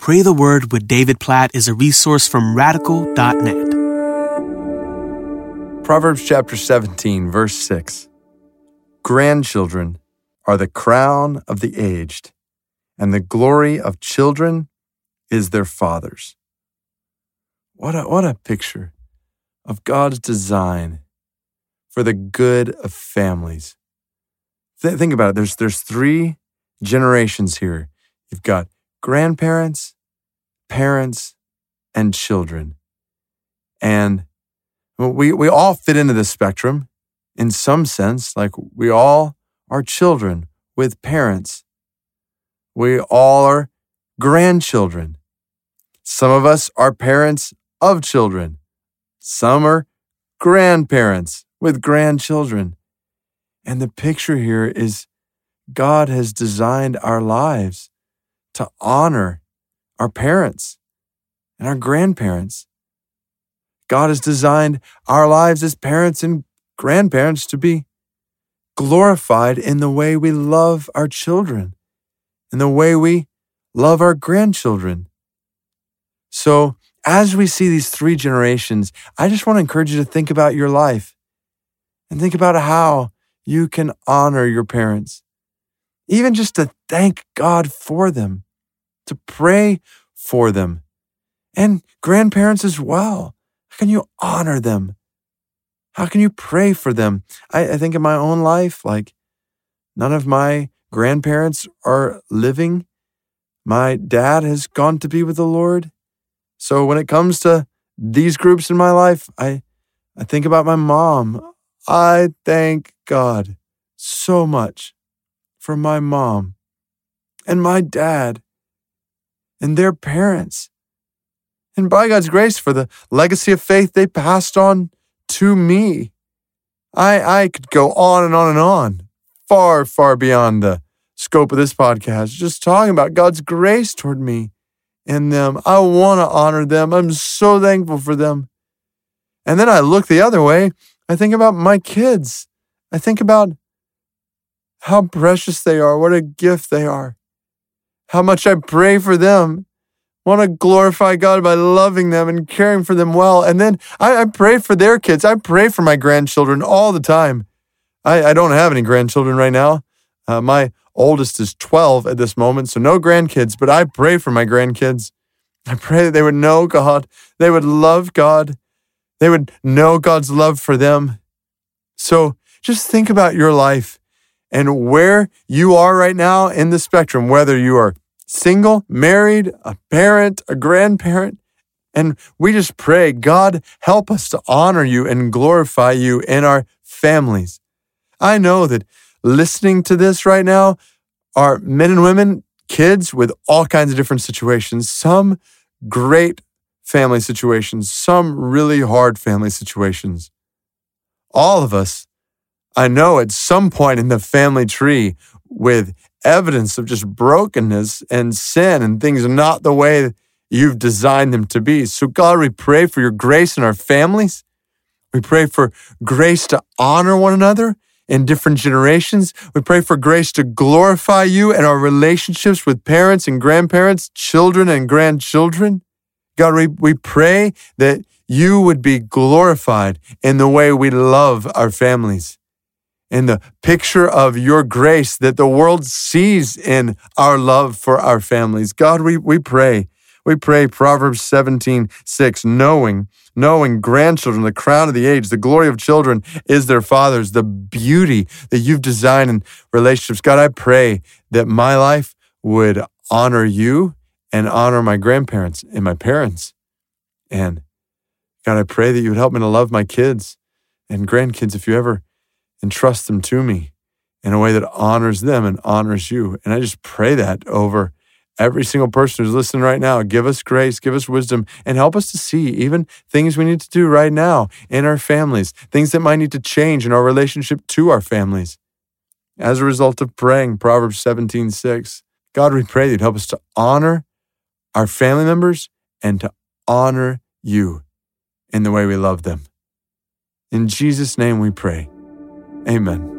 Pray the Word with David Platt is a resource from radical.net. Proverbs chapter 17, verse 6. Grandchildren are the crown of the aged, and the glory of children is their fathers. What a, what a picture of God's design for the good of families. Th- think about it. There's, there's three generations here. You've got grandparents, parents, and children. And we, we all fit into this spectrum in some sense. Like we all are children with parents. We all are grandchildren. Some of us are parents of children. Some are grandparents with grandchildren. And the picture here is God has designed our lives to honor our parents and our grandparents. God has designed our lives as parents and grandparents to be glorified in the way we love our children, in the way we love our grandchildren. So, as we see these three generations, I just want to encourage you to think about your life and think about how you can honor your parents, even just to thank God for them, to pray for them, and grandparents as well. How can you honor them? How can you pray for them? I, I think in my own life, like none of my grandparents are living. My dad has gone to be with the Lord. So when it comes to these groups in my life, I, I think about my mom. I thank God so much for my mom and my dad and their parents. And by God's grace, for the legacy of faith they passed on to me. I, I could go on and on and on, far, far beyond the scope of this podcast, just talking about God's grace toward me and them. I want to honor them. I'm so thankful for them. And then I look the other way. I think about my kids. I think about how precious they are, what a gift they are, how much I pray for them want to glorify God by loving them and caring for them well. And then I, I pray for their kids. I pray for my grandchildren all the time. I, I don't have any grandchildren right now. Uh, my oldest is 12 at this moment, so no grandkids, but I pray for my grandkids. I pray that they would know God, they would love God, they would know God's love for them. So just think about your life and where you are right now in the spectrum, whether you are single, married, a parent, a grandparent. And we just pray, God, help us to honor you and glorify you in our families. I know that listening to this right now are men and women, kids with all kinds of different situations, some great family situations, some really hard family situations. All of us, I know at some point in the family tree with evidence of just brokenness and sin and things not the way you've designed them to be. So, God, we pray for your grace in our families. We pray for grace to honor one another in different generations. We pray for grace to glorify you in our relationships with parents and grandparents, children and grandchildren. God, we, we pray that you would be glorified in the way we love our families in the picture of your grace that the world sees in our love for our families. God, we, we pray. We pray Proverbs 17, 6, knowing, knowing grandchildren, the crown of the age, the glory of children is their fathers, the beauty that you've designed in relationships. God, I pray that my life would honor you and honor my grandparents and my parents. And God, I pray that you would help me to love my kids and grandkids if you ever and trust them to me in a way that honors them and honors you. And I just pray that over every single person who's listening right now. Give us grace, give us wisdom, and help us to see even things we need to do right now in our families, things that might need to change in our relationship to our families. As a result of praying Proverbs 17 6, God, we pray that you'd help us to honor our family members and to honor you in the way we love them. In Jesus' name we pray. Amen.